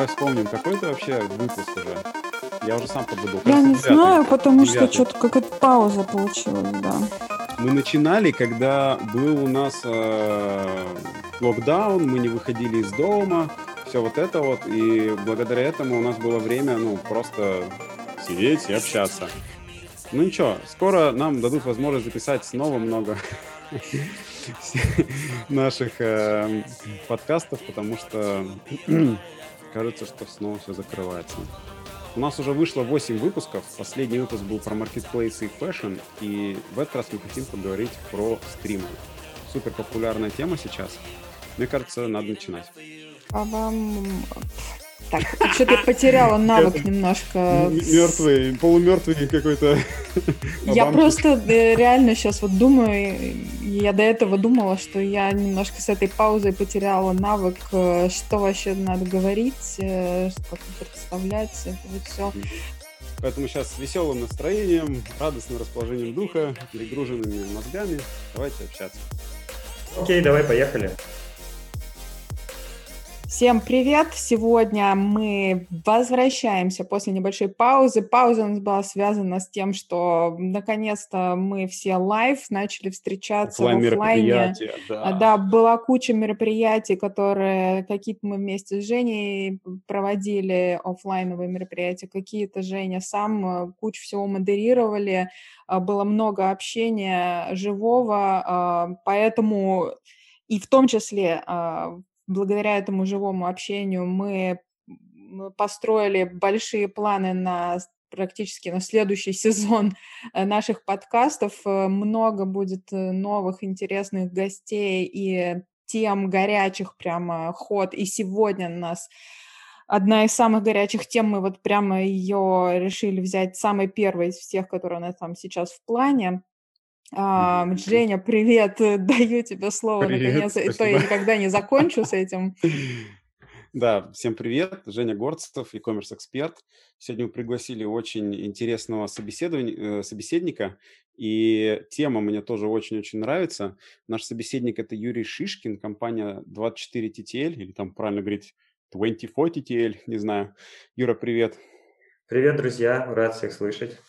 давай вспомним, какой это вообще выпуск уже. Я уже сам подзабыл. Я не знаю, потому что что-то какая-то пауза получилась, да. Мы начинали, когда был у нас э, локдаун, мы не выходили из дома, все вот это вот, и благодаря этому у нас было время, ну, просто сидеть и общаться. Ну ничего, скоро нам дадут возможность записать снова много наших э, подкастов, потому что кажется, что снова все закрывается. У нас уже вышло 8 выпусков. Последний выпуск был про маркетплейсы и fashion. И в этот раз мы хотим поговорить про стримы. Супер популярная тема сейчас. Мне кажется, надо начинать. А вам... Так, что-то я потеряла навык немножко. Мертвый, полумертвый какой-то. Я просто э, реально сейчас вот думаю, я до этого думала, что я немножко с этой паузой потеряла навык, э, что вообще надо говорить, э, что представлять, это вот все. Поэтому сейчас с веселым настроением, радостным расположением духа, перегруженными мозгами. Давайте общаться. Окей, давай, поехали. Всем привет! Сегодня мы возвращаемся после небольшой паузы. Пауза у нас была связана с тем, что наконец-то мы все live начали встречаться в офлайне. Оффлайн-мероприятия, А, да. Да, была куча мероприятий, которые какие-то мы вместе с Женей проводили, оффлайновые мероприятия, какие-то Женя сам э, кучу всего модерировали, а, было много общения живого, а, поэтому и в том числе благодаря этому живому общению мы построили большие планы на практически на следующий сезон э, наших подкастов. Э, Много будет э, новых интересных гостей и тем горячих прямо ход. И сегодня у нас одна из самых горячих тем, мы вот прямо ее решили взять самой первой из всех, которые у нас там сейчас в плане. А. Женя, привет, э, даю тебе слово Привет, наконец, и то спасибо. я никогда не закончу с этим. Да, всем привет. Женя Горцев, e-commerce эксперт. Сегодня мы пригласили очень интересного э, собеседника, и тема мне тоже очень-очень нравится. Наш собеседник это Юрий Шишкин, компания 24TTL, или там правильно говорить 24TTL, не знаю. Юра, привет. Привет, друзья, рад всех слышать.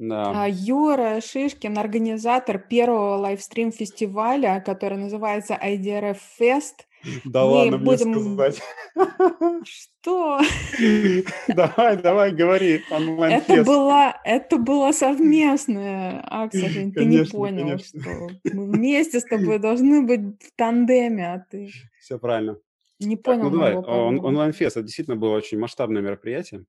Да. А, Юра Шишкин, организатор первого лайвстрим-фестиваля, который называется IDRF Fest. Да мы ладно мне будем- сказать. Что? Давай, давай, говори. Это была, это была совместная акция, ты не Конечно, понял, конечно. что мы вместе с тобой должны быть в тандеме, а ты Все правильно. не Так, понял ну давай, он- онлайн-фест, это действительно было очень масштабное мероприятие.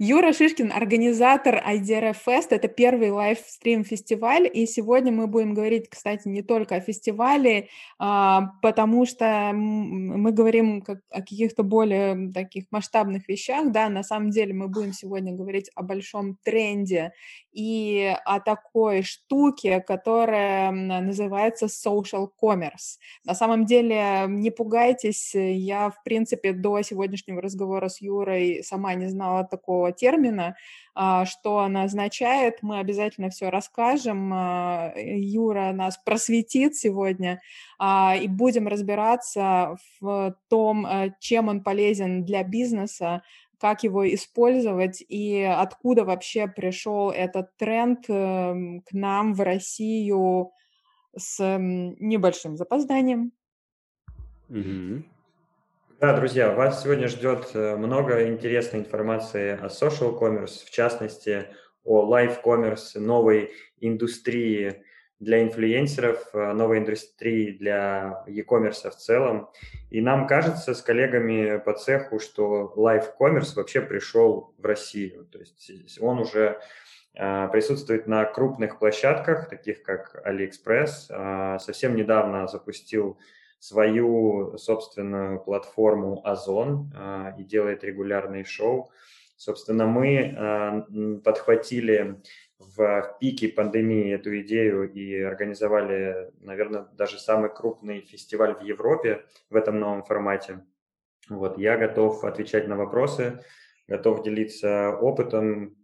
Юра Шишкин, организатор IDRF Fest, это первый лайвстрим-фестиваль, и сегодня мы будем говорить, кстати, не только о фестивале, а, потому что мы говорим как о каких-то более таких масштабных вещах, да, на самом деле мы будем сегодня говорить о большом тренде и о такой штуке, которая называется social commerce. На самом деле, не пугайтесь, я, в принципе, до сегодняшнего разговора с Юрой сама не знала такого термина, а, что она означает. Мы обязательно все расскажем. А, Юра нас просветит сегодня, а, и будем разбираться в том, а, чем он полезен для бизнеса, как его использовать и откуда вообще пришел этот тренд эм, к нам в Россию с небольшим запозданием. Мгм. Да, друзья, вас сегодня ждет э, много интересной информации о social commerce, в частности, о live commerce, новой индустрии для инфлюенсеров, э, новой индустрии для e-commerce в целом. И нам кажется с коллегами по цеху, что live commerce вообще пришел в Россию. То есть он уже э, присутствует на крупных площадках, таких как AliExpress. Совсем недавно запустил свою собственную платформу Озон а, и делает регулярные шоу. Собственно, мы а, подхватили в пике пандемии эту идею и организовали, наверное, даже самый крупный фестиваль в Европе в этом новом формате. Вот, я готов отвечать на вопросы, готов делиться опытом.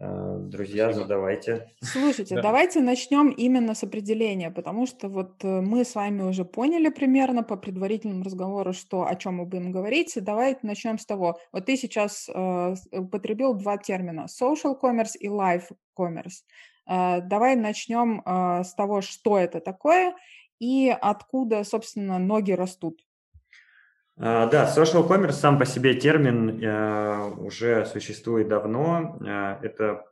Э, друзья, Спасибо. задавайте. Слушайте, да. давайте начнем именно с определения, потому что вот э, мы с вами уже поняли примерно по предварительному разговору, что о чем мы будем говорить. Давайте начнем с того. Вот ты сейчас э, употребил два термина: social commerce и live commerce. Э, давай начнем э, с того, что это такое и откуда, собственно, ноги растут. А, да, social commerce сам по себе термин э, уже существует давно. Э, это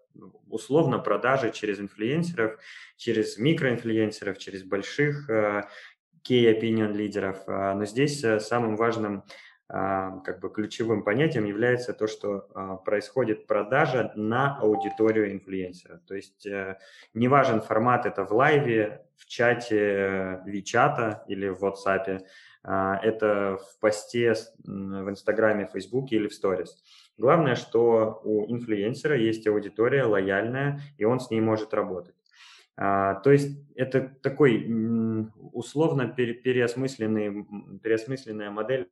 условно продажи через инфлюенсеров, через микроинфлюенсеров, через больших э, key opinion лидеров. Но здесь самым важным как бы ключевым понятием является то, что происходит продажа на аудиторию инфлюенсера. То есть не важен формат, это в лайве, в чате Вичата или в WhatsApp, а, это в посте в Инстаграме, Фейсбуке или в Сторис. Главное, что у инфлюенсера есть аудитория лояльная, и он с ней может работать. А, то есть это такой условно переосмысленный, переосмысленная модель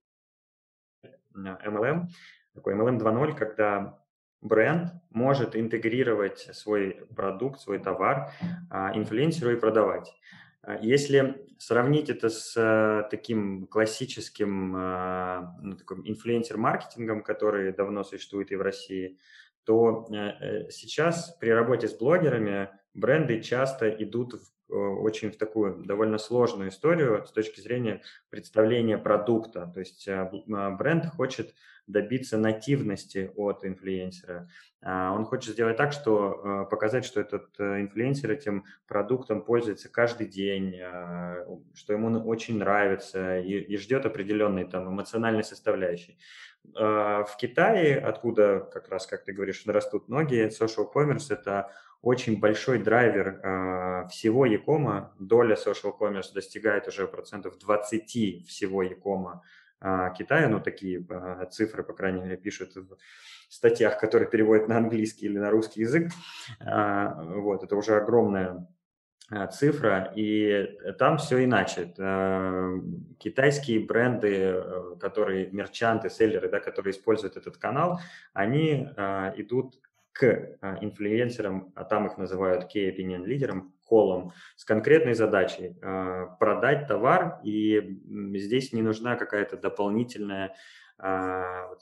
MLM, такой MLM 2.0, когда бренд может интегрировать свой продукт, свой товар а, инфлюенсеру и продавать. А, если сравнить это с э, таким классическим э, ну, инфлюенсер-маркетингом, который давно существует и в России, то э, сейчас при работе с блогерами бренды часто идут в, очень в такую довольно сложную историю с точки зрения представления продукта. То есть бренд хочет добиться нативности от инфлюенсера. А, он хочет сделать так, что э, показать, что этот э, инфлюенсер этим продуктом пользуется каждый день, что ему очень нравится и, и ждет определенной там эмоциональной составляющей. А, в Китае, откуда как раз, как ты говоришь, растут ноги, social commerce – это очень большой драйвер всего Якома. Доля social commerce достигает уже процентов 20 всего Якома Китая, ну такие цифры, по крайней мере, пишут в статьях, которые переводят на английский или на русский язык. А, вот, это уже огромная цифра, и там все иначе. А, китайские бренды, э, которые, мерчанты, селлеры, да, которые используют этот канал, они идут к инфлюенсерам, а там их называют key opinion лидерам, колом, с конкретной задачей продать товар, и здесь не нужна какая-то дополнительная вот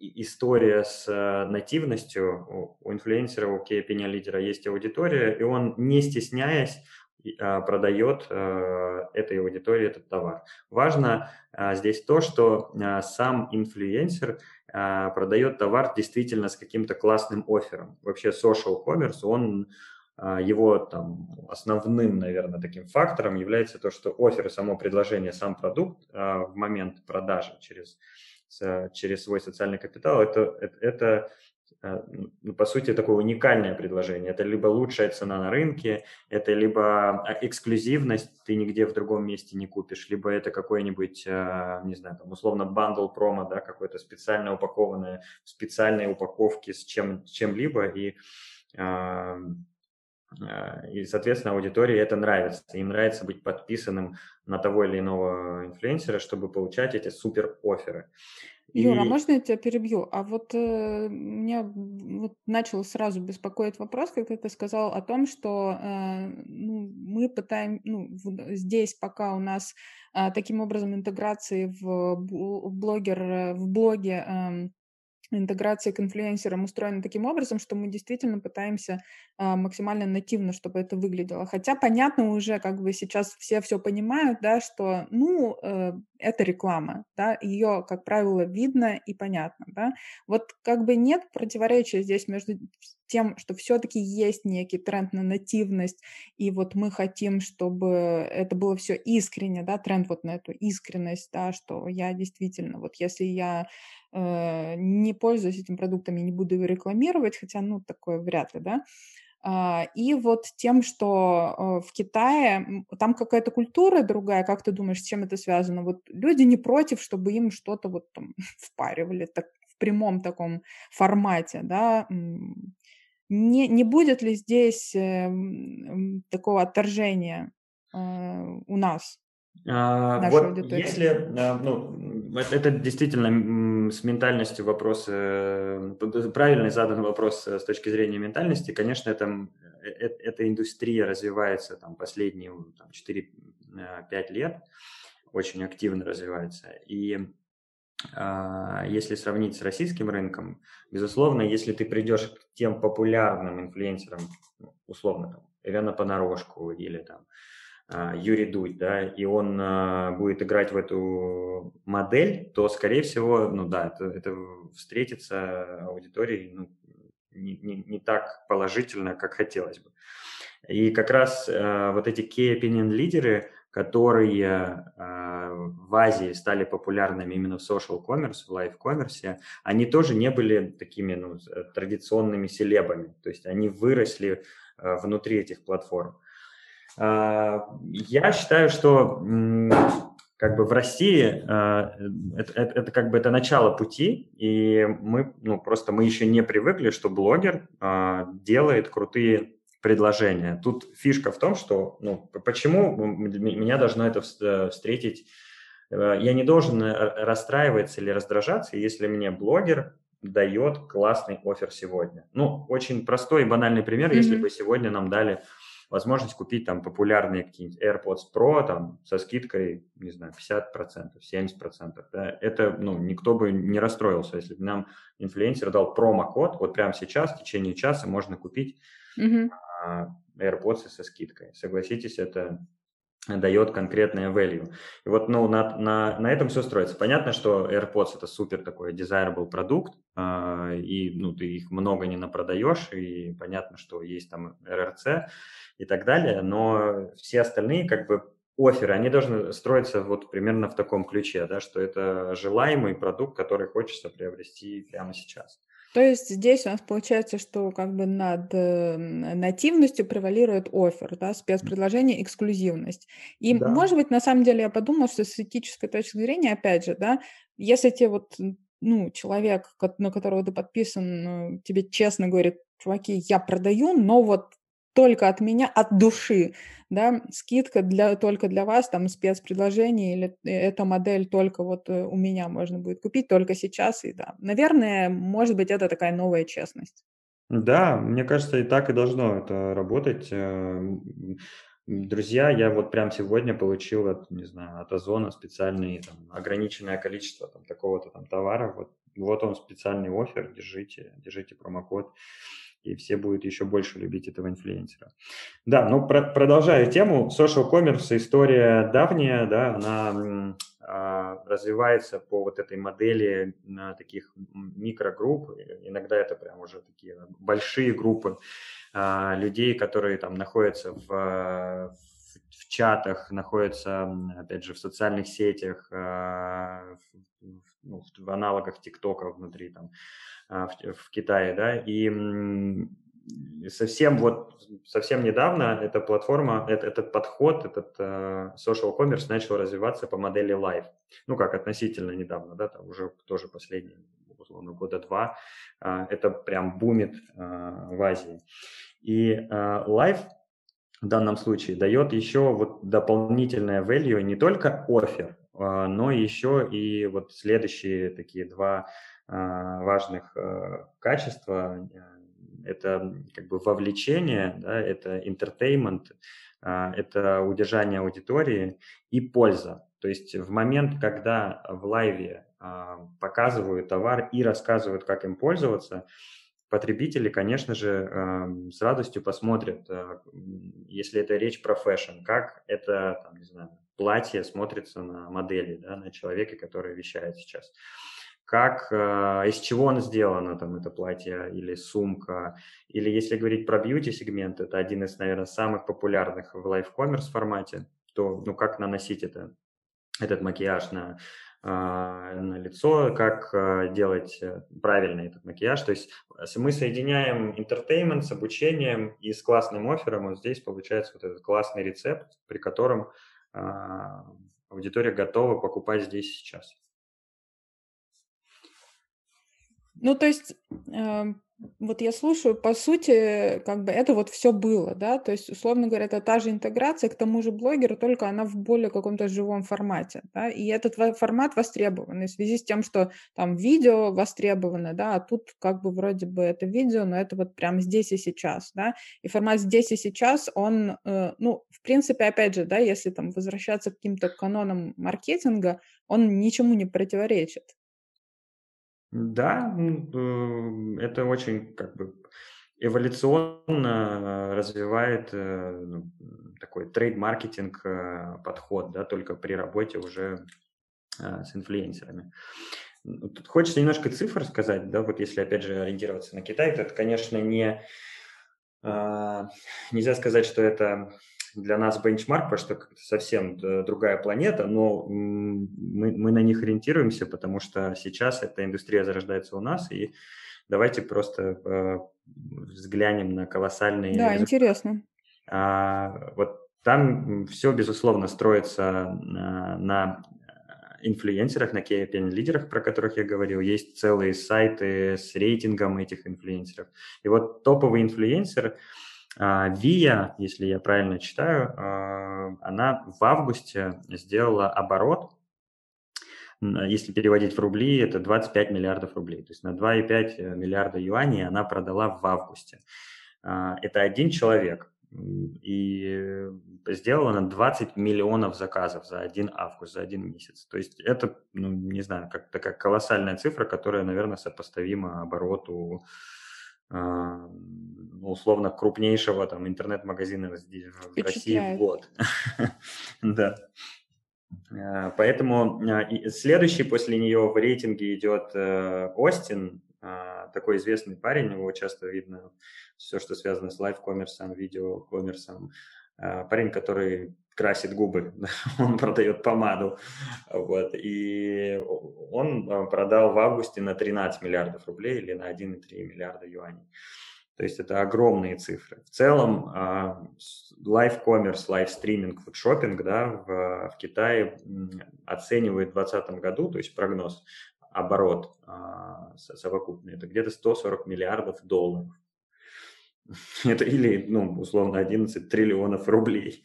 история с нативностью. У инфлюенсера, у key opinion лидера есть аудитория, и он, не стесняясь, а, продает э, этой аудитории этот товар. Важно а, здесь то, что а, сам инфлюенсер продает товар действительно с каким-то классным оффером. Вообще social commerce, он его там основным, наверное, таким фактором является то, что офер и само предложение, сам продукт в момент продажи через через свой социальный капитал, это, это, это по сути, такое уникальное предложение. Это либо лучшая цена на рынке, это либо а, эксклюзивность, ты нигде в другом месте не купишь, либо это какой-нибудь, э, не знаю, там, условно, бандл промо, да, какое-то специально упакованное, в специальной упаковке с чем, чем-либо, и и, соответственно, аудитории это нравится. Им нравится быть подписанным на того или иного инфлюенсера, чтобы получать эти супер оферы. Юра, а можно я тебя перебью? А вот э, меня вот начал сразу беспокоить вопрос, когда ты сказал о том, что э, ну, мы пытаем, ну, в, здесь пока у нас э, таким образом интеграции в, в блогер, в блоге э, интеграция к инфлюенсерам устроена таким образом, что мы действительно пытаемся а, максимально нативно, чтобы это выглядело. Хотя понятно уже, как бы сейчас все все понимают, да, что, ну, э, это реклама, да, ее, как правило, видно и понятно, да. Вот как бы нет противоречия здесь между тем, что все-таки есть некий тренд на нативность, и вот мы хотим, чтобы это было все искренне, да, тренд вот на эту искренность, да, что я действительно, вот если я не пользуюсь этим продуктом и не буду его рекламировать, хотя, ну, такое вряд ли, да, а, и вот тем, что э, в Китае там какая-то культура другая, как ты думаешь, с чем это связано? Вот люди не против, чтобы им что-то вот там впаривали так, в прямом таком формате, да? Не, не будет ли здесь э, такого отторжения э, у нас? А, вот аудитории. если, ну, это, это действительно с ментальностью вопрос, э, правильный задан вопрос с точки зрения ментальности, конечно, это, эта индустрия развивается там последние там, 4-5 лет, очень активно развивается. И а, если сравнить с российским рынком, безусловно, если ты придешь к тем популярным инфлюенсерам, условно, там, Елена Понарошку или там Юрий Дудь, да, и он а, будет играть в эту модель, то, скорее всего, ну да, это, это встретится аудиторией ну, не, не, не так положительно, как хотелось бы. И как раз э, вот эти key opinion лидеры, которые в Азии стали популярными именно в social commerce, в live commerce, они тоже не были такими ну, традиционными селебами, то есть они выросли внутри этих платформ. Э, я считаю, что как бы в России это, это, это как бы это начало пути, и мы, ну, просто мы еще не привыкли, что блогер делает крутые предложение. Тут фишка в том, что, ну, почему меня должно это э, встретить, э, я не должен э, расстраиваться или раздражаться, если мне блогер дает классный офер сегодня. Ну, очень простой и банальный пример, mm-hmm. если бы сегодня нам дали возможность купить там популярные какие-нибудь AirPods Pro там со скидкой, не знаю, 50%, 70%. Да, это, ну, никто бы не расстроился, если бы нам инфлюенсер дал промокод, вот прямо сейчас, в течение часа можно купить mm-hmm. AirPods со скидкой. Согласитесь, это дает конкретное value. И вот ну, на, на, на этом все строится. Понятно, что AirPods это супер такой desirable продукт, э, и ну, ты их много не напродаешь, и понятно, что есть там RRC и так далее, но все остальные как бы оферы, они должны строиться вот примерно в таком ключе, да, что это желаемый продукт, который хочется приобрести прямо сейчас. То есть здесь у нас получается, что как бы над э, нативностью превалирует офер, да, спецпредложение, эксклюзивность. И, да. может быть, на самом деле я подумала, что с этической точки зрения, опять же, да, если тебе вот, ну, человек, на которого ты подписан, тебе честно говорит, чуваки, я продаю, но вот только от меня, от души, да, скидка для, только для вас, там, спецпредложение, или э, эта модель только вот э, у меня можно будет купить, только сейчас, и да. Наверное, может быть, это такая новая честность. Да, мне кажется, и так и должно это работать. Э, друзья, я вот прям сегодня получил, от, не знаю, от Озона специальный, там, ограниченное количество там, такого-то там товара. Вот, вот он специальный офер, держите, держите промокод и все будут еще больше любить этого инфлюенсера. Да, ну про, продолжая тему, social commerce история давняя, да, она а, развивается по вот этой модели на таких микрогрупп, иногда это прям уже такие большие группы а, людей, которые там находятся в, в, в чатах, находятся, опять же, в социальных сетях, а, в, ну, в аналогах ТикТока внутри там, а, в, в Китае, да, и совсем вот совсем недавно эта платформа, этот, этот подход, этот uh, social commerce начал развиваться по модели Live. Ну как относительно недавно, да, там уже тоже последние условно года два. Uh, это прям бумит uh, в Азии. И uh, Live в данном случае дает еще вот дополнительное value не только офер, но еще и вот следующие такие два а, важных а, качества. Э, это как бы вовлечение, да, это entertainment, а, это удержание аудитории и польза. То есть в момент, когда в лайве показывают товар и рассказывают, как им пользоваться, потребители, конечно же, с радостью посмотрят, если это речь про fashion, как это, там, не знаю, платье смотрится на модели, да, на человеке, который вещает сейчас. Как, э, из чего оно сделано, там, это платье или сумка, или если говорить про бьюти-сегмент, это один из, наверное, самых популярных в live commerce формате, то, ну, как наносить это, этот макияж на, э, на лицо, как э, делать правильно этот макияж. То есть мы соединяем entertainment с обучением и с классным оффером. Вот здесь получается вот этот классный рецепт, при котором аудитория готова покупать здесь сейчас. Ну, то есть эм, вот я слушаю, по сути, как бы это вот все было, да, то есть, условно говоря, это та же интеграция к тому же блогеру, только она в более каком-то живом формате, да, и этот формат востребован. В связи с тем, что там видео востребовано, да, а тут как бы вроде бы это видео, но это вот прямо здесь и сейчас, да, и формат здесь и сейчас, он, э, ну, в принципе, опять же, да, если там возвращаться к каким-то канонам маркетинга, он ничему не противоречит, да, э, это очень как бы эволюционно развивает э, ну, такой трейд-маркетинг э, подход, да, только при работе уже с инфлюенсерами. Тут хочется немножко цифр сказать, да, вот если опять же ориентироваться на Китай, то это, конечно, не нельзя сказать, что это для нас бенчмарк, потому что совсем другая планета, но мы, мы на них ориентируемся, потому что сейчас эта индустрия зарождается у нас, и давайте просто э, взглянем на колоссальные... Да, интересно. А, вот там все, безусловно, строится на, на инфлюенсерах, на key лидерах, про которых я говорил. Есть целые сайты с рейтингом этих инфлюенсеров. И вот топовый инфлюенсер – Вия, если я правильно читаю, а, она в августе сделала оборот, если переводить в рубли, это 25 миллиардов рублей. То есть на 2,5 э, миллиарда юаней она продала в августе. А, это один человек. И сделала она 20 миллионов заказов за один август, за один месяц. То есть это, ну, не знаю, как такая колоссальная цифра, которая, наверное, сопоставима обороту а, ну, условно крупнейшего там интернет-магазина в России в год. Да. А, поэтому а, следующий после нее в рейтинге идет э, Остин, такой известный парень, его часто видно все, что связано с лайв-коммерсом, видео-коммерсом. Парень, который красит губы, он продает помаду, вот, и он э, продал в августе на 13 миллиардов рублей или на 1,3 миллиарда юаней. То есть это огромные цифры. В целом, live commerce, live streaming, фудшоппинг да, в, в Китае оценивает в 2020 году, то есть прогноз, оборот а, совокупный, это где-то 140 миллиардов долларов. Это или, ну, условно, 11 триллионов рублей.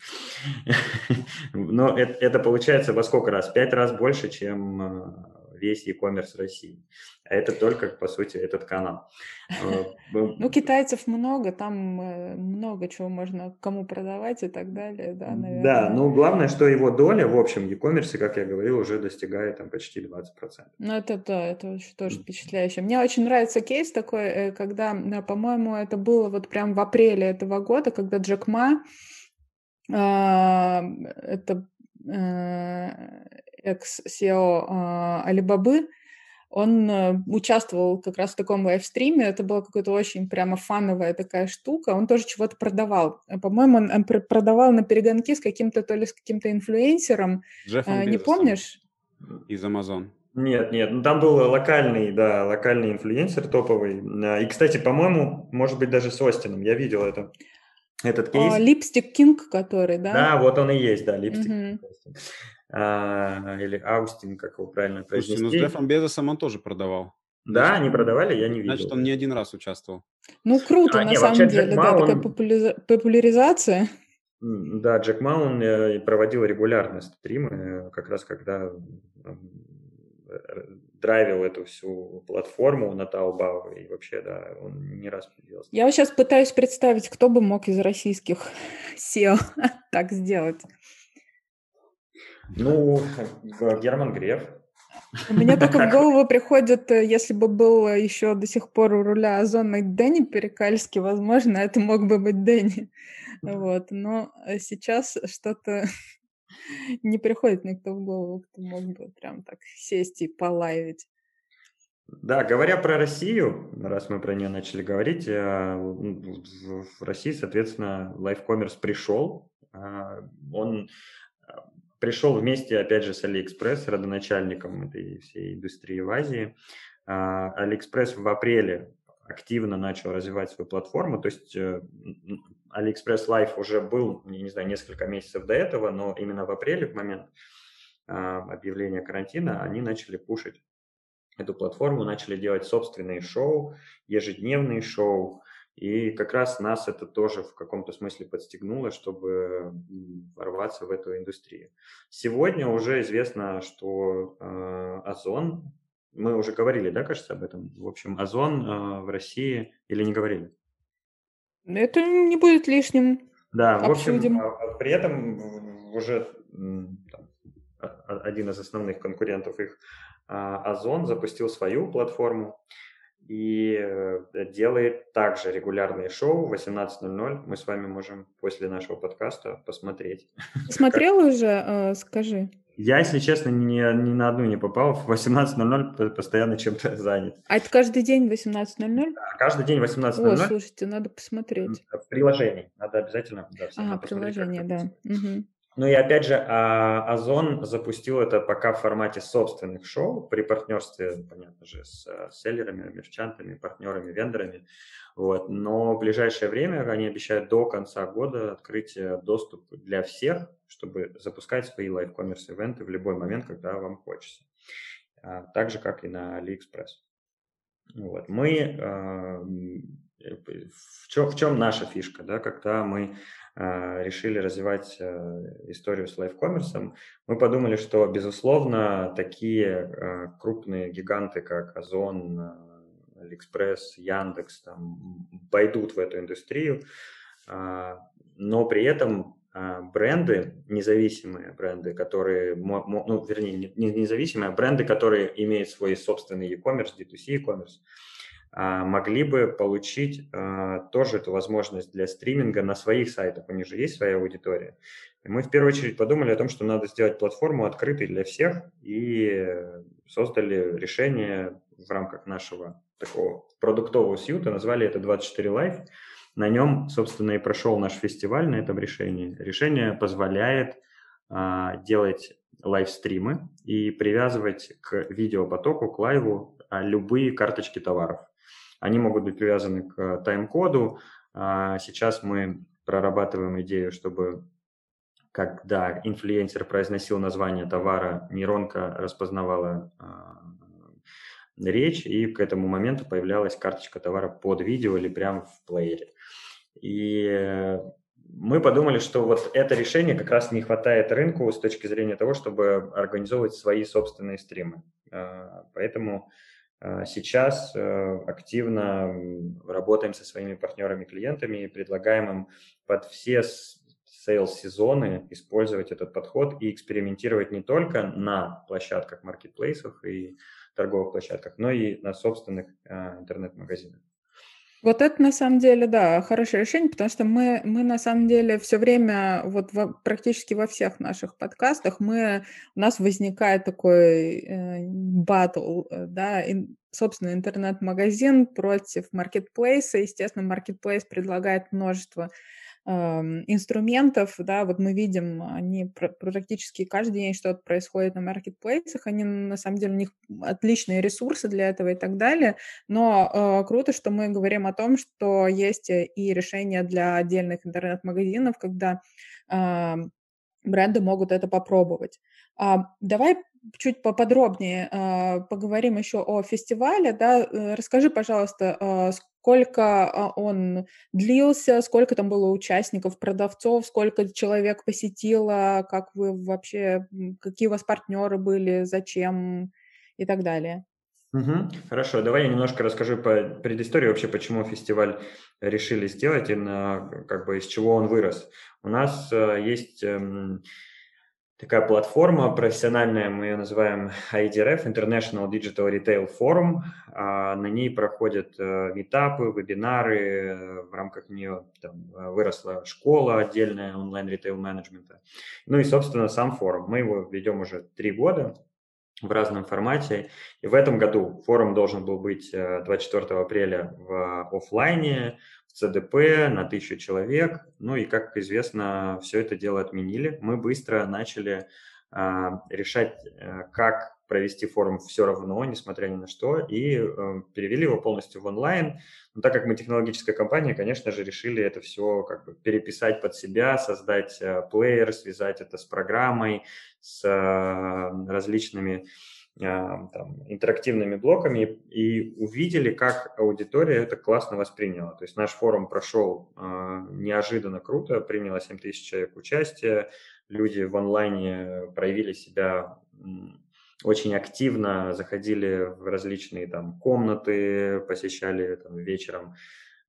Но это, это получается во сколько раз? Пять раз больше, чем а, весь e-commerce России. А это только, по сути, этот канал. Э, ну, китайцев много, там э, много чего можно кому продавать и так далее, да, наверное. Да, ну, главное, что его доля в общем e-commerce, как я говорил, уже достигает там почти 20%. Ну, это да, это очень тоже впечатляюще. Мне очень нравится кейс такой, э, когда, по-моему, это было вот прям в апреле этого года, когда Джек Ма, а, это экс-CEO а, Алибабы, он э, участвовал как раз в таком livestream'е, это была какая-то очень прямо фановая такая штука, он тоже чего-то продавал. Э, по-моему, он продавал наперегонки с каким-то, то ли с каким-то инфлюенсером. Джеффом а, Не помнишь? Из Amazon. Нет, нет, ну там был локальный, да, локальный инфлюенсер топовый. И, кстати, по-моему, может быть, даже с Остином, я видел это, этот кейс. Lipstick King, который, да? Да, вот он и есть, да, Липстик. Угу а, или Аустин, как его правильно произнести. Слушайте, ну с Джеффом Безосом он тоже продавал. Да, Значит, они продавали, я не видел. Значит, он не один раз участвовал. Ну, круто, а, на не, самом деле, Джек да, Ма, такая популяри... популяризация. Да, Джек Ма, он э, проводил регулярно стримы, э, как раз когда э, драйвил эту всю платформу на Taobao, и вообще, да, он не раз делал. Я сейчас пытаюсь представить, кто бы мог из российских SEO так сделать. Ну, Герман Греф. У меня только в голову приходит, э, если бы был еще до сих пор у руля Озона Дэнни Перекальский, возможно, это мог бы быть Дэнни. Вот. Но э, сейчас что-то не приходит никто в голову, кто мог бы прям так сесть и полайвить. Да, говоря про Россию, раз мы про нее начали говорить, э, в России, соответственно, лайфкоммерс пришел. Он пришел вместе, опять же, с Алиэкспресс, родоначальником этой всей индустрии в Азии. А, Алиэкспресс в апреле активно начал развивать свою платформу, то есть э, AliExpress Live уже был, я не знаю, несколько месяцев до этого, но именно в апреле, в момент а, объявления карантина, они начали пушить эту платформу, начали делать собственные шоу, ежедневные шоу, и как раз нас это тоже в каком-то смысле подстегнуло, чтобы ворваться в эту индустрию. Сегодня уже известно, что э, Озон, мы уже говорили, да, кажется, об этом. В общем, Озон э, в России или не говорили? Это не будет лишним. Да, Обсудим. в общем, а, при этом уже там, один из основных конкурентов их, а, Озон, запустил свою платформу и э, делает также регулярные шоу в 18.00. Мы с вами можем после нашего подкаста посмотреть. Смотрел уже? Э, скажи. Я, если честно, ни, ни на одну не попал. В 18.00 постоянно чем-то занят. А это каждый день в 18.00? Да, каждый день в 18.00. О, слушайте, надо посмотреть. В приложении. Надо обязательно да, А, приложение, да. Угу. Ну и опять же, а, Озон запустил это пока в формате собственных шоу при партнерстве, понятно же, с селлерами, мерчантами, партнерами, вендорами. Вот. Но в ближайшее время они обещают до конца года открыть э, доступ для всех, чтобы запускать свои live commerce ивенты в любой момент, когда вам хочется. А, так же, как и на AliExpress. Вот. Мы э, в чем, в чем наша фишка, да, когда мы решили развивать э, историю с live commerce'ом, мы подумали, что, безусловно, такие а, крупные гиганты, как Озон, Алиэкспресс, Яндекс, там, пойдут в эту индустрию, а, но при этом бренды, независимые бренды, которые, ну, вернее, не независимые, а бренды, которые имеют свой собственный e-commerce, D2C e-commerce, а, могли бы получить а, тоже эту возможность для стриминга на своих сайтах. У них же есть своя аудитория. И мы в первую очередь подумали о том, что надо сделать платформу открытой для всех и создали решение в рамках нашего такого продуктового сьюта, назвали это 24 Live. На нем, собственно, и прошел наш фестиваль на этом решении. Решение позволяет а, делать лайвстримы и привязывать к видеопотоку, к лайву а, любые карточки товаров. Они могут быть привязаны к тайм-коду. А, сейчас мы прорабатываем идею, чтобы когда инфлюенсер произносил название товара, нейронка распознавала а, речь, и к этому моменту появлялась карточка товара под видео или прямо в плеере. И мы подумали, что вот это решение как раз не хватает рынку с точки зрения того, чтобы организовывать свои собственные стримы. А, поэтому сейчас э, активно работаем со своими партнерами, клиентами и предлагаем им под все сейлс-сезоны использовать этот подход и экспериментировать не только на площадках маркетплейсов и торговых площадках, но и на собственных а, интернет-магазинах. Вот это на самом деле, да, хорошее решение, потому что мы, мы на самом деле все время, вот во, практически во всех наших подкастах, мы, у нас возникает такой э, батл, э, да, ин, собственно, интернет-магазин против маркетплейса. Естественно, маркетплейс предлагает множество инструментов, да, вот мы видим, они практически каждый день что-то происходит на маркетплейсах, они на самом деле у них отличные ресурсы для этого и так далее, но э, круто, что мы говорим о том, что есть и решения для отдельных интернет-магазинов, когда э, бренды могут это попробовать. А, давай чуть поподробнее э, поговорим еще о фестивале. Да? Э, расскажи, пожалуйста, э, сколько а, он длился, сколько там было участников, продавцов, сколько человек посетило, как вы вообще, какие у вас партнеры были, зачем и так далее. Угу, хорошо, давай я немножко расскажу по предыстории вообще, почему фестиваль решили сделать и на, как бы из чего он вырос. У нас э, есть э, такая платформа профессиональная, мы ее называем IDRF, International Digital Retail Forum. А на ней проходят э, метапы, вебинары, в рамках нее там, выросла школа отдельная онлайн-ритейл менеджмента. Ну и, собственно, сам форум. Мы его ведем уже три года в разном формате. И в этом году форум должен был быть 24 э, апреля в офлайне, ЦДП на тысячу человек. Ну и, как известно, все это дело отменили. Мы быстро начали а, решать, а, как провести форум все равно, несмотря ни на что, и э, перевели его полностью в онлайн. Но так как мы технологическая компания, конечно же, решили это все как бы переписать под себя, создать э, плеер, связать это с программой, с э, различными там, интерактивными блоками и увидели, как аудитория это классно восприняла. То есть наш форум прошел э, неожиданно круто, приняло 7 тысяч человек участия, люди в онлайне проявили себя очень активно, заходили в различные там комнаты, посещали там, вечером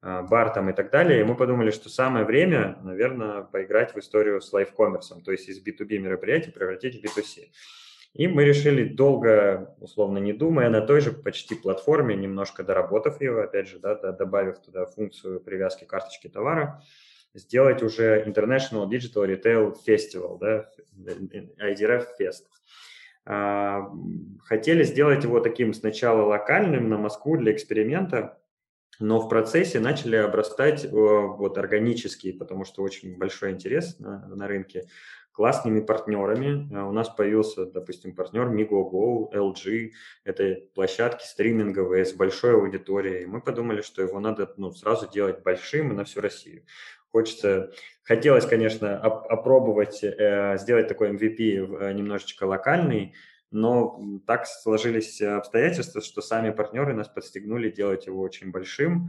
бар там и так далее. И мы подумали, что самое время, наверное, поиграть в историю с лайфкоммерсом, то есть из B2B мероприятий превратить в B2C. И мы решили долго, условно не думая, на той же почти платформе, немножко доработав ее, опять же, да, добавив туда функцию привязки карточки товара, сделать уже International Digital Retail Festival, да, IDRF Fest. А, хотели сделать его таким сначала локальным на Москву для эксперимента, но в процессе начали обрастать вот органически, потому что очень большой интерес на, на рынке, классными партнерами. Э, у нас появился, допустим, партнер Migogo, LG. Это площадки стриминговые с большой аудиторией. Мы подумали, что его надо ну, сразу делать большим и на всю Россию. Хочется, хотелось, конечно, оп- опробовать, э, сделать такой MVP э, немножечко локальный, но так сложились обстоятельства, что сами партнеры нас подстегнули делать его очень большим.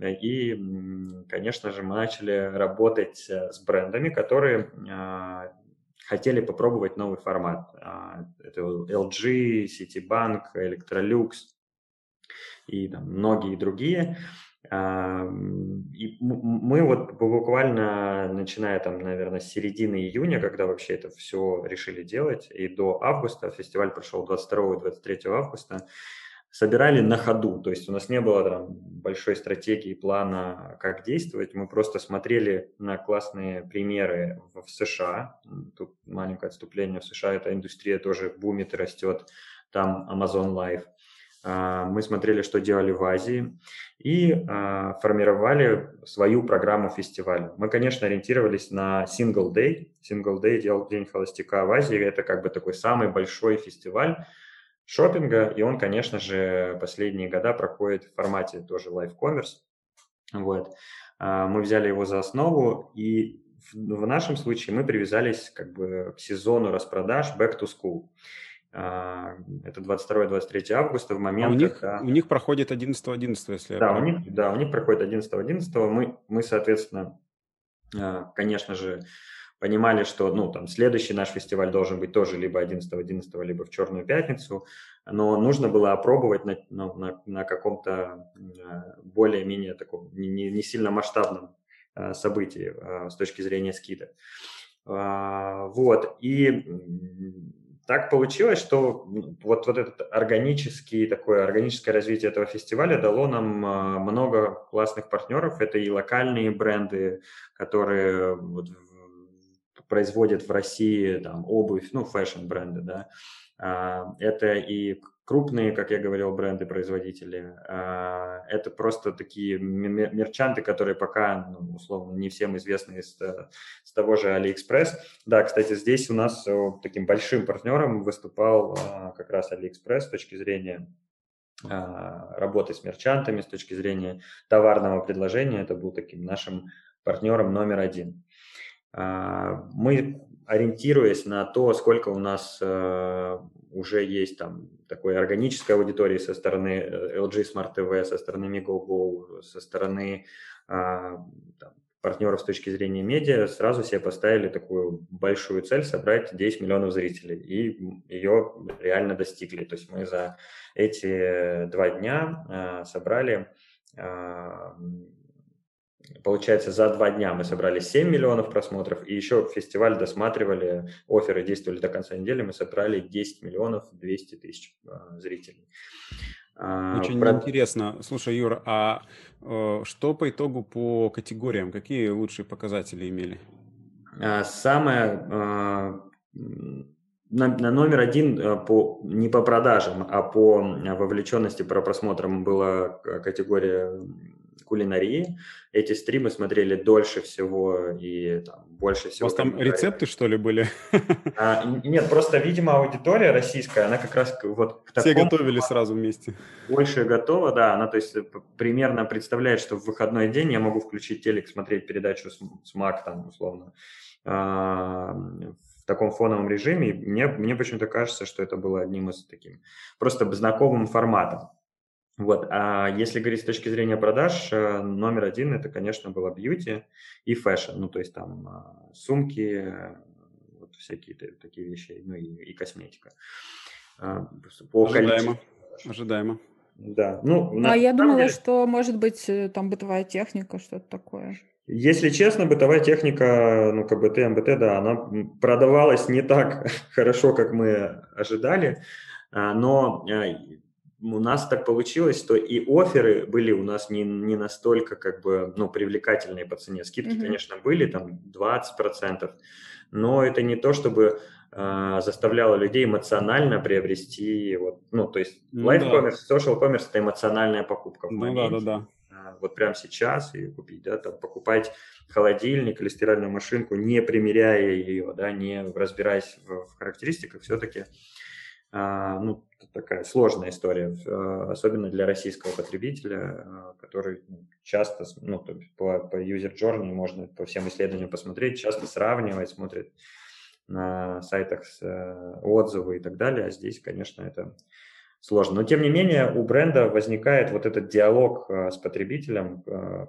И, конечно же, мы начали работать с брендами, которые хотели попробовать новый формат. А, это LG, Citibank, Electrolux и там, многие другие. А, и мы вот буквально, начиная там, наверное, с середины июня, когда вообще это все решили делать, и до августа, фестиваль прошел 22 и 23 августа, собирали на ходу, то есть у нас не было там большой стратегии, плана, как действовать, мы просто смотрели на классные примеры в США, тут маленькое отступление, в США эта индустрия тоже бумит и растет, там Amazon Live, а, мы смотрели, что делали в Азии, и а, формировали свою программу фестиваля. Мы, конечно, ориентировались на Single Day. Single Day – День холостяка в Азии. Это как бы такой самый большой фестиваль, шопинга, и он, конечно же, последние года проходит в формате тоже live-commerce. Вот. А, мы взяли его за основу, и в нашем случае мы привязались как бы к сезону распродаж Back to School. А, это 22-23 августа в момент, а у них, когда... у них проходит 11-11, если да, у них, да, у них проходит 11-11. Мы, мы, соответственно, а, конечно же, понимали, что ну, там, следующий наш фестиваль должен быть тоже либо 11-11, либо в Черную пятницу, но нужно было опробовать на, ну, на, на каком-то более-менее таком не, не сильно масштабном а, событии а, с точки зрения скидок. А, вот, и так получилось, что вот, вот этот органический, такое органическое развитие этого фестиваля дало нам много классных партнеров. Это и локальные бренды, которые вот производят в России там, обувь, ну, фэшн-бренды, да, а, это и крупные, как я говорил, бренды-производители. А, это просто такие мерчанты, которые пока, ну, условно, не всем известны из, с того же AliExpress. Да, кстати, здесь у нас таким большим партнером выступал а, как раз AliExpress с точки зрения работы с мерчантами, с точки зрения товарного предложения. Это был таким нашим партнером номер один. А, мы, ориентируясь на то, сколько у нас э, уже есть там такой органической аудитории со стороны э, LG Smart TV, со стороны MegoGo, со стороны а, там, партнеров с точки зрения медиа, сразу себе поставили такую большую цель собрать 10 миллионов зрителей. И ее реально достигли. То есть мы за эти два дня а, собрали Получается, за два дня мы собрали 7 миллионов просмотров, и еще фестиваль досматривали, оферы действовали до конца недели, мы собрали 10 миллионов 200 тысяч э, зрителей. А, Очень Про... интересно. Слушай, Юра, а э, что по итогу по категориям? Какие лучшие показатели имели? А, самое... Э, на, на номер один э, по, не по продажам, а по вовлеченности по просмотрам была категория кулинарии. Эти стримы смотрели дольше всего и там, больше всего. У вас там рецепты, что ли, были? А, нет, просто, видимо, аудитория российская, она как раз вот к такому... Все готовили сразу вместе. Больше готова, да. Она, то есть, примерно представляет, что в выходной день я могу включить телек, смотреть передачу «Смак», там, условно, а, в таком фоновом режиме. Мне, мне почему-то кажется, что это было одним из таких просто знакомым форматом. Вот. А если говорить с точки зрения продаж, э, номер один это, конечно, было beauty и fashion, ну, то есть там а, сумки, вот всякие такие вещи, ну и, и косметика. А, по Ожидаемо. Количеству. Ожидаемо. Да. Ну, а я думала, деле... что может быть э, там бытовая техника, что-то такое. Если честно, бытовая техника, ну, КБТ, МБТ, да, она продавалась не так хорошо, как мы ожидали, а, но э, у нас так получилось, что и оферы были у нас не, не настолько как бы, ну, привлекательные по цене. Скидки, mm-hmm. конечно, были, там 20%, но это не то, чтобы э, заставляло людей эмоционально приобрести, вот, ну, то есть ну, live commerce, да. social commerce – это эмоциональная покупка в. Ну, да, да, да. Вот прямо сейчас и купить, да, там, покупать холодильник или стиральную машинку, не примеряя ее, да, не разбираясь в, в характеристиках, все-таки а, ну, такая сложная история, а, особенно для российского потребителя, а, который часто, ну, по, по user journey можно по всем исследованиям посмотреть, часто сравнивает, смотрит на сайтах отзывы и так далее, а здесь, конечно, это сложно. Но, тем не менее, у бренда возникает вот этот диалог с потребителем,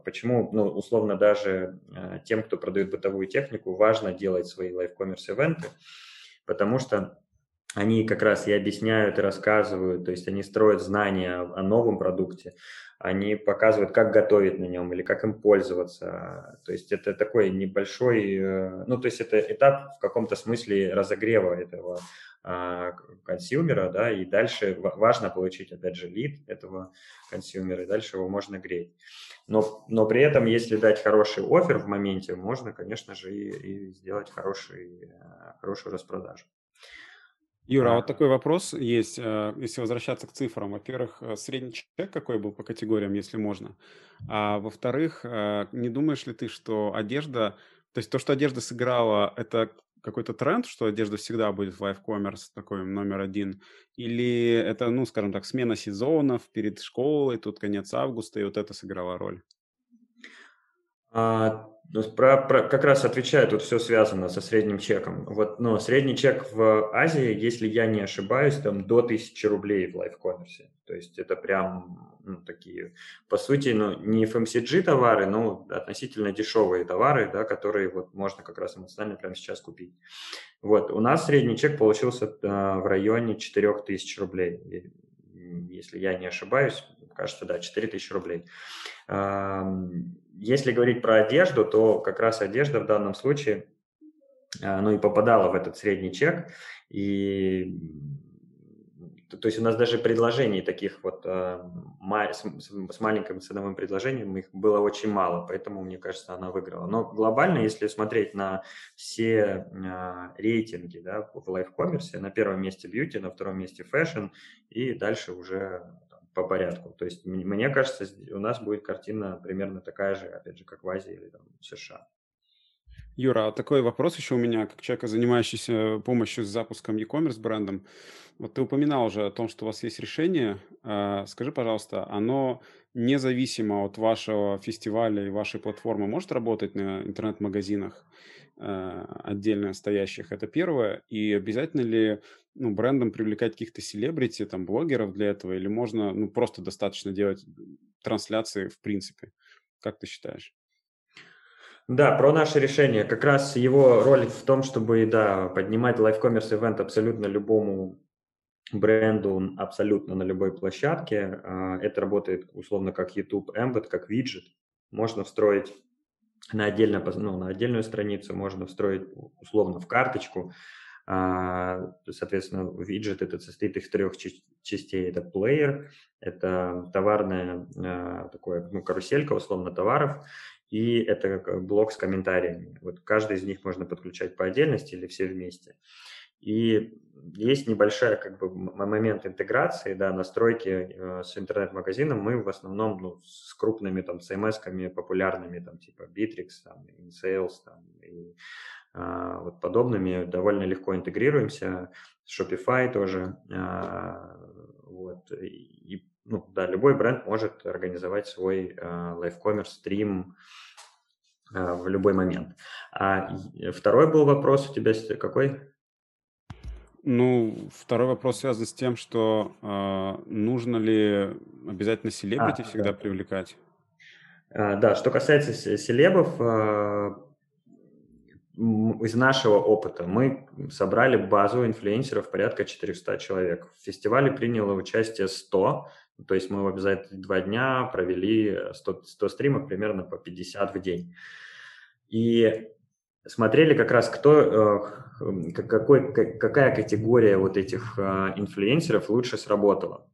почему, ну, условно, даже тем, кто продает бытовую технику, важно делать свои live commerce ивенты, потому что они как раз и объясняют, и рассказывают, то есть они строят знания о, новом продукте, они показывают, как готовить на нем или как им пользоваться. То есть это такой небольшой, э, ну то есть это этап в каком-то смысле разогрева этого а, consumer'а, да, и дальше важно получить, опять же, лид этого consumer'а, и дальше его можно греть. Но, но при этом, если дать хороший офер в моменте, можно, конечно же, и, и сделать хороший, э, хорошую распродажу. Юра, а вот такой вопрос есть, э, если возвращаться к цифрам. Во-первых, э, средний чек какой был по категориям, если можно. А во-вторых, э, не думаешь ли ты, что одежда, то есть то, что одежда сыграла, это какой-то тренд, что одежда всегда будет в live commerce такой номер один? Или это, ну, скажем так, смена сезонов перед школой, тут конец августа, и вот это сыграло роль? А, про, про, как раз отвечаю, тут все связано со средним чеком. Вот, но средний чек в Азии, если я не ошибаюсь, там до 1000 рублей в лайфкоммерсе. То есть это прям ну, такие, по сути, ну, не FMCG товары, но относительно дешевые товары, да, которые вот можно как раз эмоционально прямо сейчас купить. Вот, у нас средний чек получился э, в районе 4000 рублей, если я не ошибаюсь, кажется, да, 4000 рублей. Если говорить про одежду, то как раз одежда в данном случае, а, ну и попадала в этот средний чек, и то есть у нас даже предложений таких вот а, с маленьким ценовым предложением их было очень мало, поэтому, мне кажется, она выиграла. Но глобально, если смотреть на все а, рейтинги да, в live commerce'е, на первом месте beauty, на втором месте fashion, и дальше уже по порядку. То есть, мне кажется, у нас будет картина примерно такая же, опять же, как в Азии или там, в США. Юра, а такой вопрос еще у меня, как человека, занимающийся помощью с запуском e-commerce брендом. Вот ты упоминал уже о том, что у вас есть решение. А, скажи, пожалуйста, оно независимо от вашего фестиваля и вашей платформы может работать на интернет-магазинах отдельно стоящих? Это первое. И обязательно ли ну, брендам привлекать каких-то селебрити, там, блогеров для этого, или можно, ну, просто достаточно делать трансляции в принципе? Как ты считаешь? Да, про наше решение. Как раз его роль в том, чтобы, да, поднимать лайфкоммерс ивент абсолютно любому бренду, абсолютно на любой площадке. А, это работает условно как YouTube Embed, как виджет. Можно встроить на, отдельно, ну, на отдельную страницу, можно встроить условно в карточку. А, соответственно, виджет этот состоит из трех частей. Это плеер, это товарная а, такое, ну, каруселька, условно, товаров, и это блок с комментариями. Вот каждый из них можно подключать по отдельности или все вместе. И есть небольшая как бы момент интеграции, да, настройки э, с интернет-магазином. Мы в основном ну, с крупными там CMS-ками популярными, там типа Bittrex, там, InSales, там, и а, вот подобными довольно легко интегрируемся, Shopify тоже, а, вот, и, ну, да, любой бренд может организовать свой а, live-commerce стрим в любой момент. А второй был вопрос у тебя какой? Ну, второй вопрос связан с тем, что э, нужно ли обязательно селебрити А, всегда да. привлекать? А, Да, что касается се- селебов, м, из нашего опыта мы собрали базу инфлюенсеров порядка 400 человек. В фестивале приняло участие 100, то есть мы за эти два дня провели 100, 100 стримов, примерно по 50 в день. И смотрели как раз, кто, э, какой, какая категория вот этих э, инфлюенсеров лучше сработала.